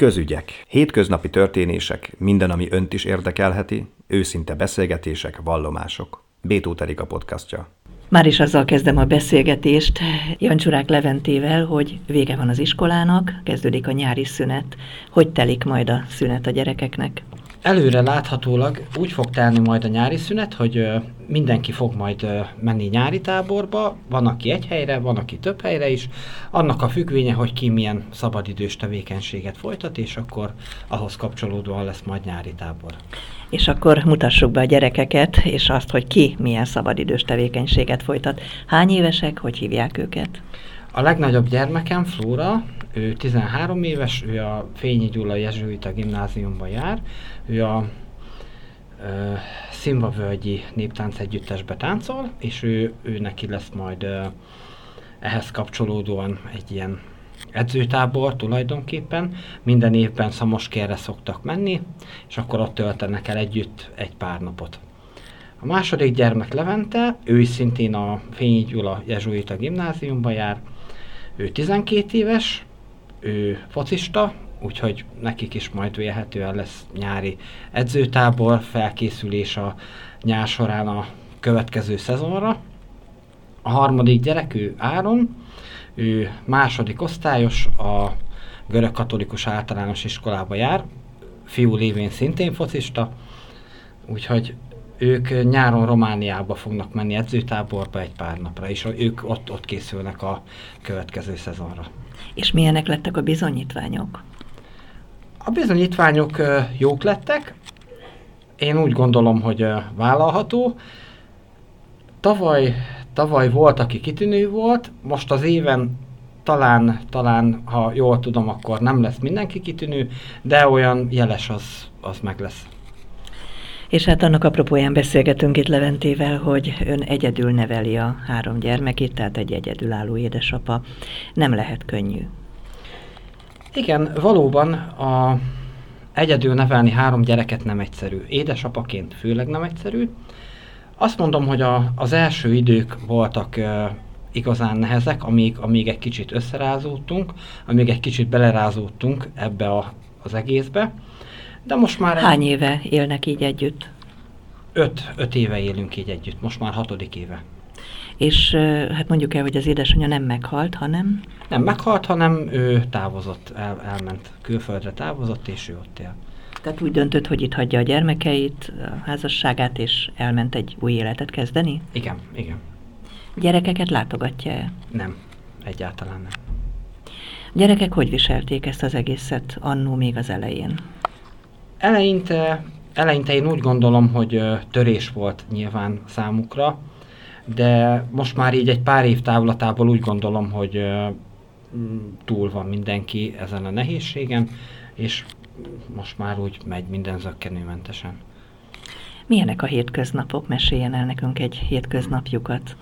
Közügyek. Hétköznapi történések, minden, ami önt is érdekelheti, őszinte beszélgetések, vallomások. Bétó a podcastja. Már is azzal kezdem a beszélgetést Jancsurák Leventével, hogy vége van az iskolának, kezdődik a nyári szünet. Hogy telik majd a szünet a gyerekeknek? Előre láthatólag úgy fog telni majd a nyári szünet, hogy mindenki fog majd menni nyári táborba, van aki egy helyre, van aki több helyre is, annak a függvénye, hogy ki milyen szabadidős tevékenységet folytat, és akkor ahhoz kapcsolódóan lesz majd nyári tábor. És akkor mutassuk be a gyerekeket, és azt, hogy ki milyen szabadidős tevékenységet folytat. Hány évesek, hogy hívják őket? A legnagyobb gyermekem, Flóra, ő 13 éves, ő a Fényi Gyula Jezsuita gimnáziumban jár, ő a ö, Szimvavölgyi Néptánc Együttesbe táncol, és ő, ő neki lesz majd ö, ehhez kapcsolódóan egy ilyen edzőtábor tulajdonképpen. Minden évben Szamoskérre szoktak menni, és akkor ott töltenek el együtt egy pár napot. A második gyermek Levente, ő is szintén a Fényi Gyula Jezsuita gimnáziumban jár, ő 12 éves, ő focista, úgyhogy nekik is majd vélhetően lesz nyári edzőtábor, felkészülés a nyár során a következő szezonra. A harmadik gyerek, ő Áron, ő második osztályos, a görög katolikus általános iskolába jár, fiú lévén szintén focista, úgyhogy ők nyáron Romániába fognak menni edzőtáborba egy pár napra, és ők ott, ott készülnek a következő szezonra. És milyenek lettek a bizonyítványok? A bizonyítványok jók lettek, én úgy gondolom, hogy vállalható. Tavaly, tavaly volt, aki kitűnő volt, most az éven talán, talán, ha jól tudom, akkor nem lesz mindenki kitűnő, de olyan jeles az, az meg lesz. És hát annak apropóján beszélgetünk itt Leventével, hogy ön egyedül neveli a három gyermekét, tehát egy egyedülálló édesapa. Nem lehet könnyű. Igen, valóban a egyedül nevelni három gyereket nem egyszerű. Édesapaként főleg nem egyszerű. Azt mondom, hogy a, az első idők voltak uh, igazán nehezek, amíg, amíg egy kicsit összerázódtunk, amíg egy kicsit belerázódtunk ebbe a, az egészbe. De most már... Hány éve élnek így együtt? Öt, öt éve élünk így együtt, most már hatodik éve. És hát mondjuk el, hogy az édesanyja nem meghalt, hanem? Nem meghalt, hanem ő távozott, el, elment külföldre távozott, és ő ott él. Tehát úgy döntött, hogy itt hagyja a gyermekeit, a házasságát, és elment egy új életet kezdeni? Igen, igen. Gyerekeket látogatja-e? Nem, egyáltalán nem. A gyerekek hogy viselték ezt az egészet annó még az elején? Eleinte, eleinte én úgy gondolom, hogy törés volt nyilván számukra, de most már így egy pár év távlatából úgy gondolom, hogy túl van mindenki ezen a nehézségen, és most már úgy megy minden zöggenőmentesen. Milyenek a hétköznapok? Meséljen el nekünk egy hétköznapjukat.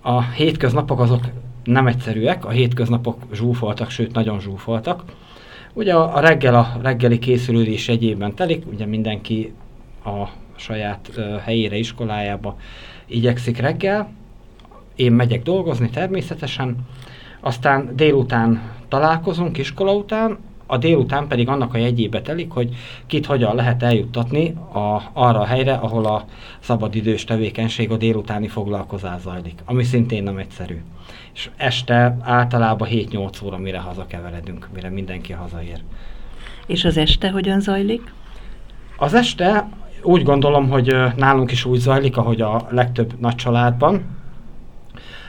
A hétköznapok azok nem egyszerűek, a hétköznapok zsúfoltak, sőt nagyon zsúfoltak. Ugye a, a reggel a reggeli készülődés egyébben telik, ugye mindenki a saját uh, helyére, iskolájába igyekszik reggel. Én megyek dolgozni természetesen, aztán délután találkozunk iskola után, a délután pedig annak a jegyébe telik, hogy kit hogyan lehet eljuttatni a, arra a helyre, ahol a szabadidős tevékenység, a délutáni foglalkozás zajlik, ami szintén nem egyszerű. És este általában 7-8 óra, mire hazakeveredünk, mire mindenki hazaér. És az este hogyan zajlik? Az este úgy gondolom, hogy nálunk is úgy zajlik, ahogy a legtöbb nagy családban.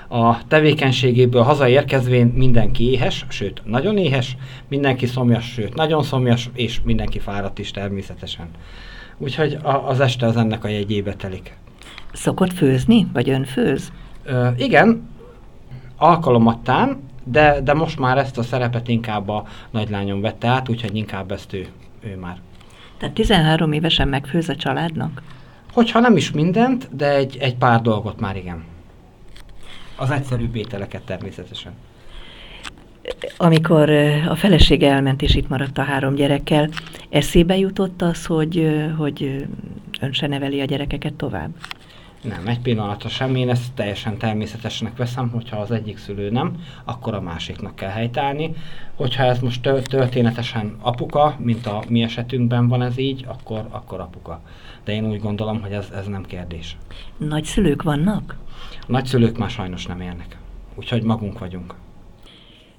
A tevékenységéből hazaérkezvén mindenki éhes, sőt nagyon éhes, mindenki szomjas, sőt nagyon szomjas, és mindenki fáradt is természetesen. Úgyhogy a, az este az ennek a jegyébe telik. Szokott főzni, vagy ön főz? Ö, igen, alkalomattán, de, de most már ezt a szerepet inkább a nagylányom vette át, úgyhogy inkább ezt ő, ő már tehát 13 évesen megfőz a családnak? Hogyha nem is mindent, de egy, egy pár dolgot már igen. Az egyszerű ételeket természetesen. Amikor a felesége elment és itt maradt a három gyerekkel, eszébe jutott az, hogy, hogy ön se neveli a gyerekeket tovább? Nem, egy pillanatra sem. Én ezt teljesen természetesnek veszem, hogyha az egyik szülő nem, akkor a másiknak kell helytállni. Hogyha ez most történetesen apuka, mint a mi esetünkben van ez így, akkor, akkor apuka. De én úgy gondolom, hogy ez, ez nem kérdés. Nagyszülők vannak? Nagyszülők már sajnos nem élnek. Úgyhogy magunk vagyunk.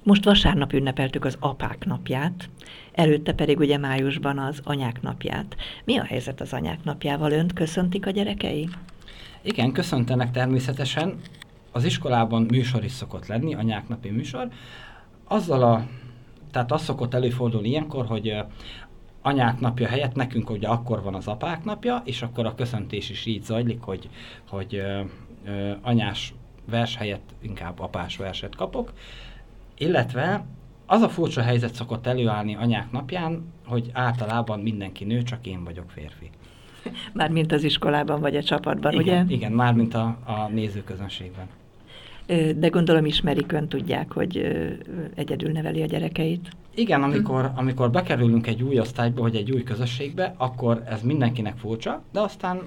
Most vasárnap ünnepeltük az apák napját, előtte pedig ugye májusban az anyák napját. Mi a helyzet az anyák napjával? Önt köszöntik a gyerekei? Igen, köszöntenek természetesen. Az iskolában műsor is szokott lenni, anyák napi műsor. Azzal a, tehát az szokott előfordulni ilyenkor, hogy anyák napja helyett nekünk ugye akkor van az apák napja, és akkor a köszöntés is így zajlik, hogy, hogy anyás vers helyett inkább apás verset kapok. Illetve az a furcsa helyzet szokott előállni anyák napján, hogy általában mindenki nő, csak én vagyok férfi. Mármint az iskolában vagy a csapatban, igen, ugye? Igen, mármint a, a nézőközönségben. De gondolom ismerik ön, tudják, hogy egyedül neveli a gyerekeit. Igen, amikor, amikor bekerülünk egy új osztályba, vagy egy új közösségbe, akkor ez mindenkinek furcsa, de aztán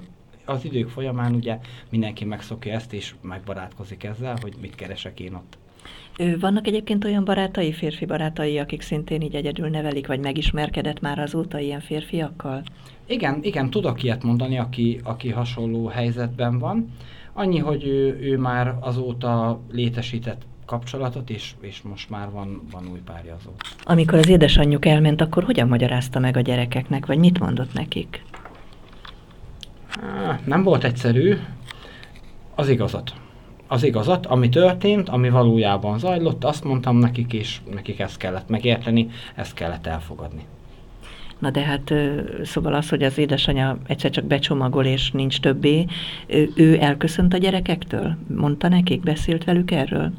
az idők folyamán ugye mindenki megszokja ezt, és megbarátkozik ezzel, hogy mit keresek én ott. Vannak egyébként olyan barátai, férfi barátai, akik szintén így egyedül nevelik, vagy megismerkedett már azóta ilyen férfiakkal? Igen, igen, tudok ilyet mondani, aki, aki hasonló helyzetben van. Annyi, hogy ő, ő már azóta létesített kapcsolatot, és, és most már van, van új párja azóta. Amikor az édesanyjuk elment, akkor hogyan magyarázta meg a gyerekeknek, vagy mit mondott nekik? Nem volt egyszerű. Az igazat az igazat, ami történt, ami valójában zajlott, azt mondtam nekik, és nekik ezt kellett megérteni, ezt kellett elfogadni. Na de hát szóval az, hogy az édesanyja egyszer csak becsomagol és nincs többé, ő elköszönt a gyerekektől? Mondta nekik, beszélt velük erről?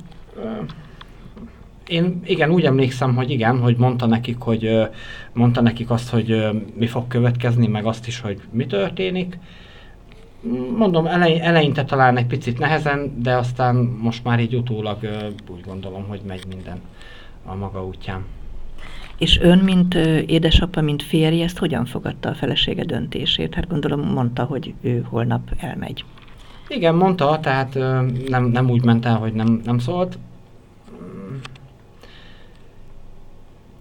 Én igen, úgy emlékszem, hogy igen, hogy mondta nekik, hogy mondta nekik azt, hogy mi fog következni, meg azt is, hogy mi történik mondom, elej, eleinte talán egy picit nehezen, de aztán most már így utólag úgy gondolom, hogy megy minden a maga útján. És ön, mint édesapa, mint férj, ezt hogyan fogadta a felesége döntését? Hát gondolom mondta, hogy ő holnap elmegy. Igen, mondta, tehát nem, nem úgy ment el, hogy nem, nem szólt.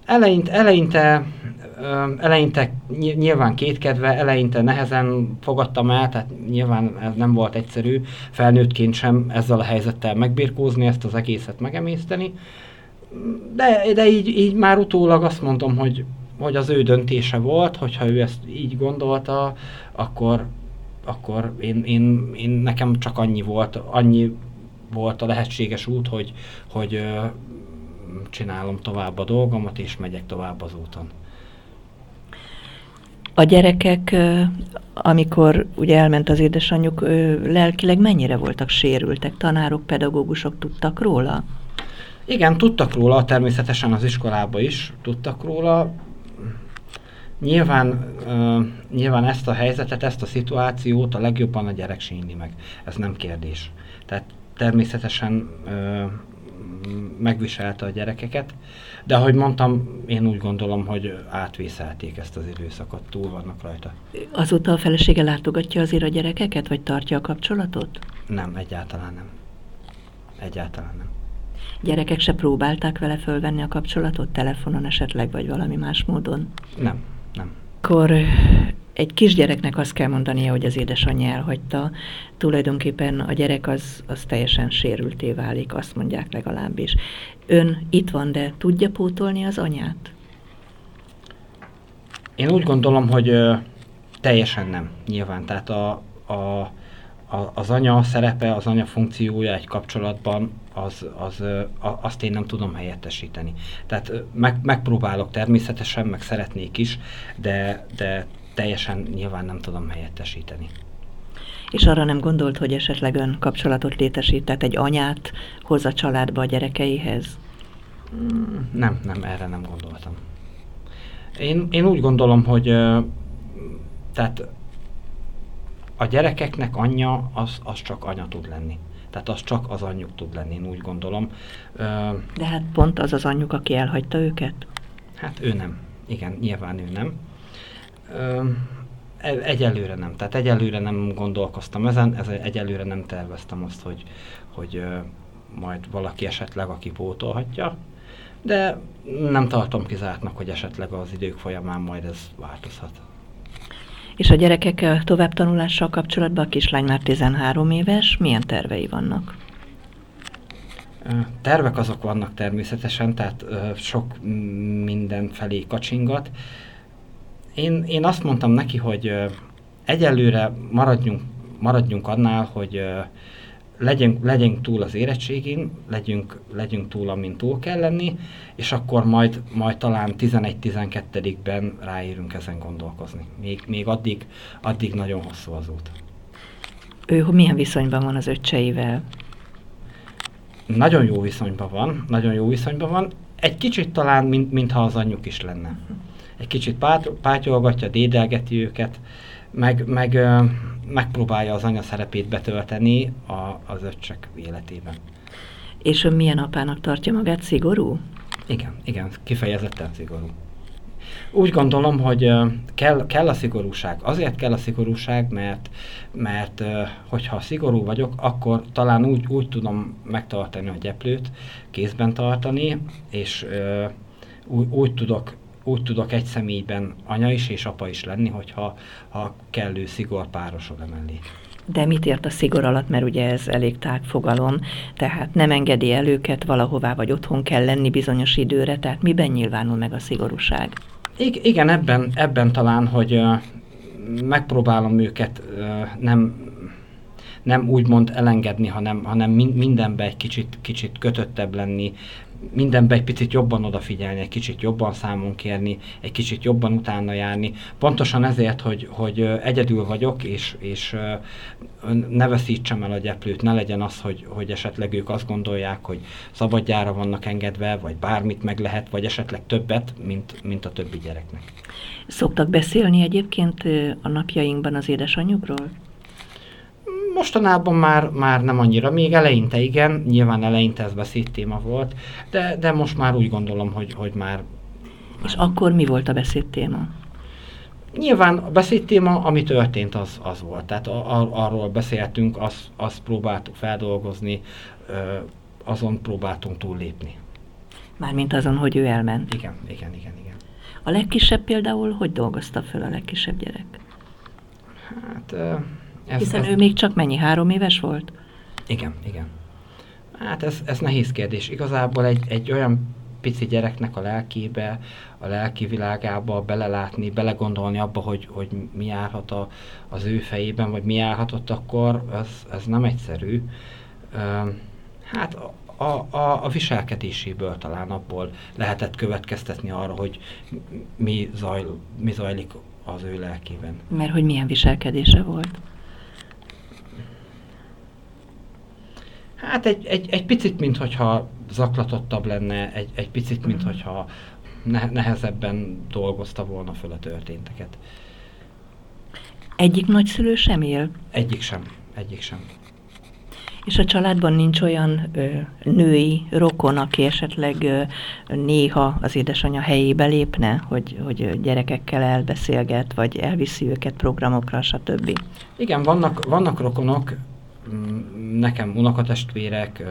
Eleinte, eleinte eleinte nyilván kétkedve, eleinte nehezen fogadtam el, tehát nyilván ez nem volt egyszerű felnőttként sem ezzel a helyzettel megbirkózni, ezt az egészet megemészteni. De, de így, így már utólag azt mondom, hogy, hogy az ő döntése volt, hogyha ő ezt így gondolta, akkor, akkor én, én, én nekem csak annyi volt, annyi volt a lehetséges út, hogy, hogy csinálom tovább a dolgomat, és megyek tovább az úton. A gyerekek, amikor ugye elment az édesanyjuk, lelkileg mennyire voltak sérültek? Tanárok, pedagógusok tudtak róla? Igen, tudtak róla, természetesen az iskolába is tudtak róla. Nyilván, uh, nyilván ezt a helyzetet, ezt a szituációt a legjobban a gyerek sínli meg. Ez nem kérdés. Tehát természetesen uh, megviselte a gyerekeket, de ahogy mondtam, én úgy gondolom, hogy átvészelték ezt az időszakot, túl vannak rajta. Azóta a felesége látogatja azért a gyerekeket, vagy tartja a kapcsolatot? Nem, egyáltalán nem. Egyáltalán nem. Gyerekek se próbálták vele fölvenni a kapcsolatot, telefonon esetleg, vagy valami más módon? Nem, nem. Akkor egy kisgyereknek azt kell mondania, hogy az édesanyja elhagyta, tulajdonképpen a gyerek az, az teljesen sérülté válik, azt mondják legalábbis. Ön itt van, de tudja pótolni az anyát? Én úgy gondolom, hogy ö, teljesen nem, nyilván. Tehát a, a, a, az anya szerepe, az anya funkciója egy kapcsolatban, az, az, a, azt én nem tudom helyettesíteni. Tehát meg, megpróbálok természetesen, meg szeretnék is, de, de teljesen nyilván nem tudom helyettesíteni. És arra nem gondolt, hogy esetleg ön kapcsolatot létesít, tehát egy anyát hoz a családba a gyerekeihez? Mm, nem, nem, erre nem gondoltam. Én, én úgy gondolom, hogy tehát a gyerekeknek anyja, az, az csak anya tud lenni. Tehát az csak az anyjuk tud lenni, én úgy gondolom. De hát pont az az anyjuk, aki elhagyta őket? Hát ő nem. Igen, nyilván ő nem E- egyelőre nem. Tehát egyelőre nem gondolkoztam ezen, ez egyelőre nem terveztem azt, hogy, hogy ö, majd valaki esetleg, aki pótolhatja, de nem tartom kizártnak, hogy esetleg az idők folyamán majd ez változhat. És a gyerekek továbbtanulással kapcsolatban a kislány már 13 éves, milyen tervei vannak? Tervek azok vannak természetesen, tehát sok minden felé kacsingat. Én, én azt mondtam neki, hogy egyelőre maradjunk, maradjunk annál, hogy legyünk, legyünk túl az érettségén, legyünk, legyünk túl, amint túl kell lenni, és akkor majd, majd talán 11-12-ben ráérünk ezen gondolkozni. Még, még addig, addig nagyon hosszú az út. Ő milyen viszonyban van az öccseivel? Nagyon jó viszonyban van, nagyon jó viszonyban van. Egy kicsit talán, mint, mintha az anyjuk is lenne. Egy kicsit pát, pátyolgatja, dédelgeti őket, meg, meg megpróbálja az anya szerepét betölteni a, az öccsek életében. És ön milyen apának tartja magát szigorú? Igen, igen, kifejezetten szigorú. Úgy gondolom, hogy kell, kell a szigorúság. Azért kell a szigorúság, mert, mert hogyha szigorú vagyok, akkor talán úgy, úgy tudom megtartani a gyeplőt, kézben tartani, és úgy, úgy tudok úgy tudok egy személyben anya is és apa is lenni, hogyha ha kellő szigor párosod emellé. De mit ért a szigor alatt, mert ugye ez elég tág fogalom, tehát nem engedi el őket valahová, vagy otthon kell lenni bizonyos időre, tehát miben nyilvánul meg a szigorúság? I- igen, ebben, ebben talán, hogy uh, megpróbálom őket uh, nem nem úgymond elengedni, hanem, hanem mindenbe egy kicsit, kicsit kötöttebb lenni, mindenbe egy picit jobban odafigyelni, egy kicsit jobban számon kérni, egy kicsit jobban utána járni. Pontosan ezért, hogy, hogy egyedül vagyok, és, és ne veszítsem el a gyeplőt, ne legyen az, hogy, hogy esetleg ők azt gondolják, hogy szabadjára vannak engedve, vagy bármit meg lehet, vagy esetleg többet, mint, mint a többi gyereknek. Szoktak beszélni egyébként a napjainkban az édesanyjukról? Mostanában már, már nem annyira, még eleinte igen, nyilván eleinte ez beszédtéma volt, de, de most már úgy gondolom, hogy, hogy már... És akkor mi volt a beszédtéma? Nyilván a beszédtéma, ami történt, az, az volt. Tehát a, a, arról beszéltünk, azt, azt próbáltuk feldolgozni, azon próbáltunk túllépni. Mármint azon, hogy ő elment. Igen, igen, igen, igen. A legkisebb például, hogy dolgozta föl a legkisebb gyerek? Hát ez, Hiszen ez... ő még csak mennyi, három éves volt? Igen, igen. Hát ez, ez nehéz kérdés. Igazából egy, egy olyan pici gyereknek a lelkébe, a lelki világába belelátni, belegondolni abba, hogy, hogy mi járhat a, az ő fejében, vagy mi járhatott akkor, ez, ez nem egyszerű. Hát a, a, a viselkedéséből talán abból lehetett következtetni arra, hogy mi, zajl, mi zajlik az ő lelkében. Mert hogy milyen viselkedése volt? Hát egy, egy, egy picit, mintha zaklatottabb lenne, egy, egy picit, mintha ne, nehezebben dolgozta volna föl a történteket. Egyik nagyszülő sem él? Egyik sem, egyik sem. És a családban nincs olyan ö, női rokon, aki esetleg ö, néha az édesanyja helyébe lépne, hogy, hogy gyerekekkel elbeszélget, vagy elviszi őket programokra, stb. Igen, vannak, vannak rokonok, nekem unokatestvérek,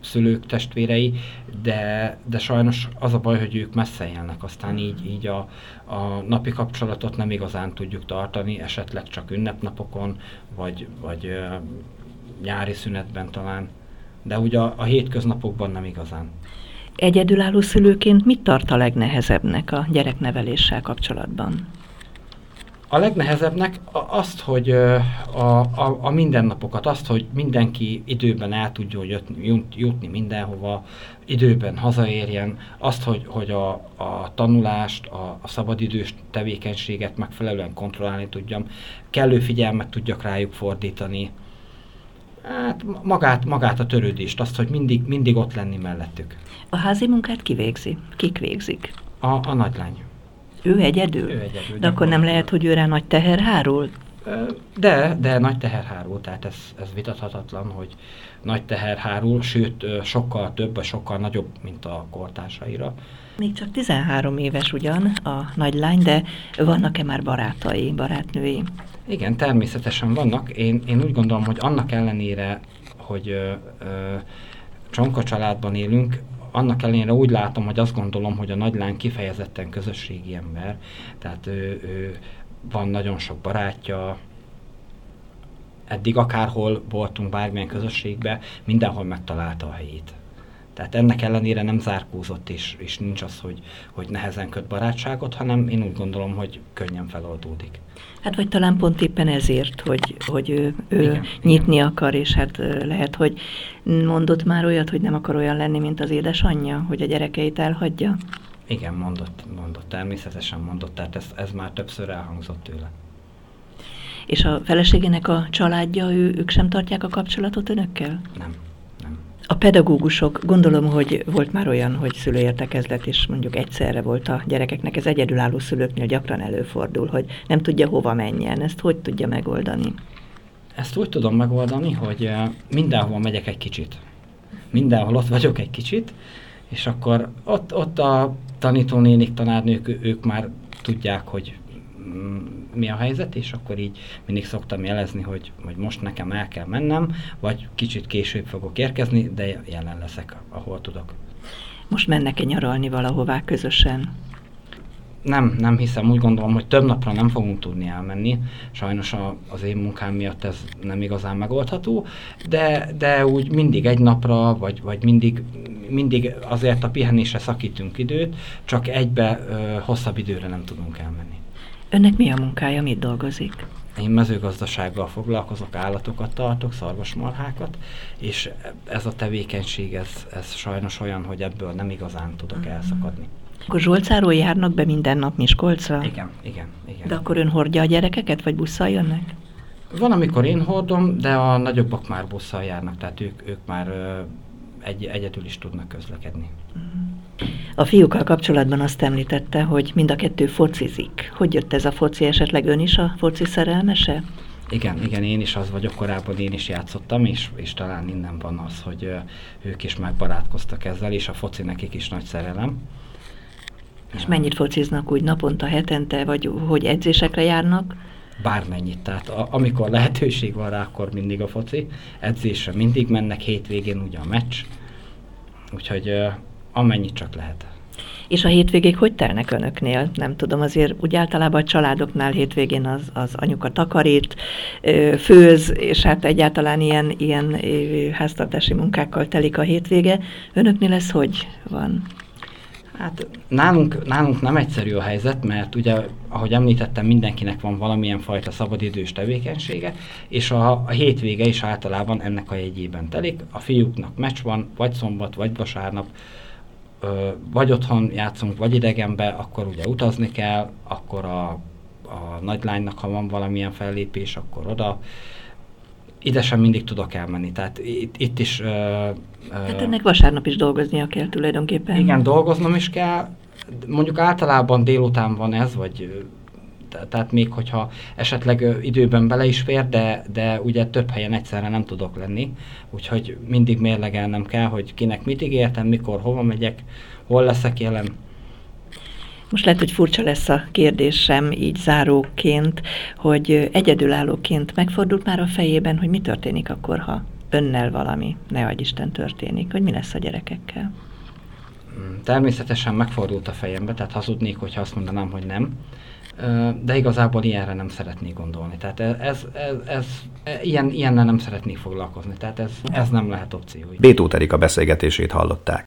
szülők testvérei, de, de sajnos az a baj, hogy ők messze élnek, aztán így, így a, a napi kapcsolatot nem igazán tudjuk tartani, esetleg csak ünnepnapokon, vagy, vagy nyári szünetben talán, de ugye a, a hétköznapokban nem igazán. Egyedülálló szülőként mit tart a legnehezebbnek a gyerekneveléssel kapcsolatban? A legnehezebbnek azt, hogy a, a, a mindennapokat, azt, hogy mindenki időben el tudjon jutni, jutni mindenhova, időben hazaérjen, azt, hogy, hogy a, a tanulást, a, a szabadidős tevékenységet megfelelően kontrollálni tudjam, kellő figyelmet tudjak rájuk fordítani, hát magát, magát a törődést, azt, hogy mindig, mindig ott lenni mellettük. A házi munkát kivégzi? Kik végzik? A, a nagylány. Ő egyedül? Ő egyedül. De akkor nem lehet, hogy őre nagy teher hárul? De, de nagy teherhárul, tehát ez, ez vitathatatlan, hogy nagy teherhárul, sőt sokkal több, vagy sokkal nagyobb, mint a kortársaira. Még csak 13 éves ugyan a nagylány, de vannak-e már barátai, barátnői? Igen, természetesen vannak. Én, én úgy gondolom, hogy annak ellenére, hogy ö, ö, csonka családban élünk, annak ellenére úgy látom, hogy azt gondolom, hogy a nagylány kifejezetten közösségi ember, tehát ő, ő van nagyon sok barátja, eddig akárhol voltunk bármilyen közösségbe, mindenhol megtalálta a helyét. Tehát ennek ellenére nem zárkózott, és, és nincs az, hogy, hogy nehezen köt barátságot, hanem én úgy gondolom, hogy könnyen feloldódik. Hát vagy talán pont éppen ezért, hogy, hogy ő, ő igen, nyitni igen. akar, és hát lehet, hogy mondott már olyat, hogy nem akar olyan lenni, mint az édesanyja, hogy a gyerekeit elhagyja? Igen, mondott, mondott, természetesen mondott, tehát ez, ez már többször elhangzott tőle. És a feleségének a családja, ő, ők sem tartják a kapcsolatot önökkel? Nem. A pedagógusok, gondolom, hogy volt már olyan, hogy szülőértekezlet is mondjuk egyszerre volt a gyerekeknek, ez egyedülálló szülőknél gyakran előfordul, hogy nem tudja hova menjen, ezt hogy tudja megoldani? Ezt úgy tudom megoldani, hogy eh, mindenhova megyek egy kicsit. Mindenhol ott vagyok egy kicsit, és akkor ott, ott a tanítónénik, tanárnők, ők már tudják, hogy mi a helyzet, és akkor így mindig szoktam jelezni, hogy, hogy most nekem el kell mennem, vagy kicsit később fogok érkezni, de jelen leszek, ahol tudok. Most mennek-e nyaralni valahová közösen? Nem, nem hiszem. Úgy gondolom, hogy több napra nem fogunk tudni elmenni. Sajnos a, az én munkám miatt ez nem igazán megoldható, de, de úgy mindig egy napra, vagy, vagy mindig, mindig azért a pihenésre szakítunk időt, csak egybe ö, hosszabb időre nem tudunk elmenni. Önnek mi a munkája, mit dolgozik? Én mezőgazdasággal foglalkozok, állatokat tartok, szarvasmarhákat, és ez a tevékenység, ez, ez sajnos olyan, hogy ebből nem igazán tudok mm. elszakadni. Akkor Zsolcáról járnak be minden nap Miskolcra? Igen, igen, igen. De akkor ön hordja a gyerekeket, vagy busszal jönnek? Van, amikor én hordom, de a nagyobbak már busszal járnak, tehát ők, ők már egy, egyedül is tudnak közlekedni. Mm. A fiúkkal kapcsolatban azt említette, hogy mind a kettő focizik. Hogy jött ez a foci? Esetleg ön is a foci szerelmese? Igen, igen, én is az vagyok, korábban én is játszottam, és, és talán innen van az, hogy ők is megbarátkoztak ezzel, és a foci nekik is nagy szerelem. És mennyit fociznak úgy naponta, hetente, vagy hogy edzésekre járnak? Bármennyit, tehát a, amikor lehetőség van rá, akkor mindig a foci. Edzésre mindig mennek, hétvégén ugye a meccs. Úgyhogy amennyit csak lehet. És a hétvégék hogy telnek önöknél? Nem tudom, azért úgy általában a családoknál hétvégén az, az anyuka takarít, főz, és hát egyáltalán ilyen, ilyen háztartási munkákkal telik a hétvége. Önöknél ez hogy van? Hát nálunk, nálunk nem egyszerű a helyzet, mert ugye, ahogy említettem, mindenkinek van valamilyen fajta szabadidős tevékenysége, és a, a hétvége is általában ennek a jegyében telik. A fiúknak meccs van, vagy szombat, vagy vasárnap, vagy otthon játszunk, vagy idegenbe, akkor ugye utazni kell, akkor a, a nagylánynak, ha van valamilyen fellépés, akkor oda. Ide sem mindig tudok elmenni, tehát itt, itt is... Ö, ö, hát ennek vasárnap is dolgoznia kell tulajdonképpen. Igen, dolgoznom is kell. Mondjuk általában délután van ez, vagy tehát még hogyha esetleg időben bele is fér, de, de ugye több helyen egyszerre nem tudok lenni, úgyhogy mindig mérlegelnem kell, hogy kinek mit ígértem, mikor, hova megyek, hol leszek jelen. Most lehet, hogy furcsa lesz a kérdésem így záróként, hogy egyedülállóként megfordult már a fejében, hogy mi történik akkor, ha önnel valami, ne adj Isten történik, hogy mi lesz a gyerekekkel? Természetesen megfordult a fejembe, tehát hazudnék, hogyha azt mondanám, hogy nem de igazából ilyenre nem szeretnék gondolni. Tehát ez, ez, ez, ez ilyen, ilyennel nem szeretnék foglalkozni, tehát ez, ez nem lehet opció. Bétó Erika beszélgetését hallották.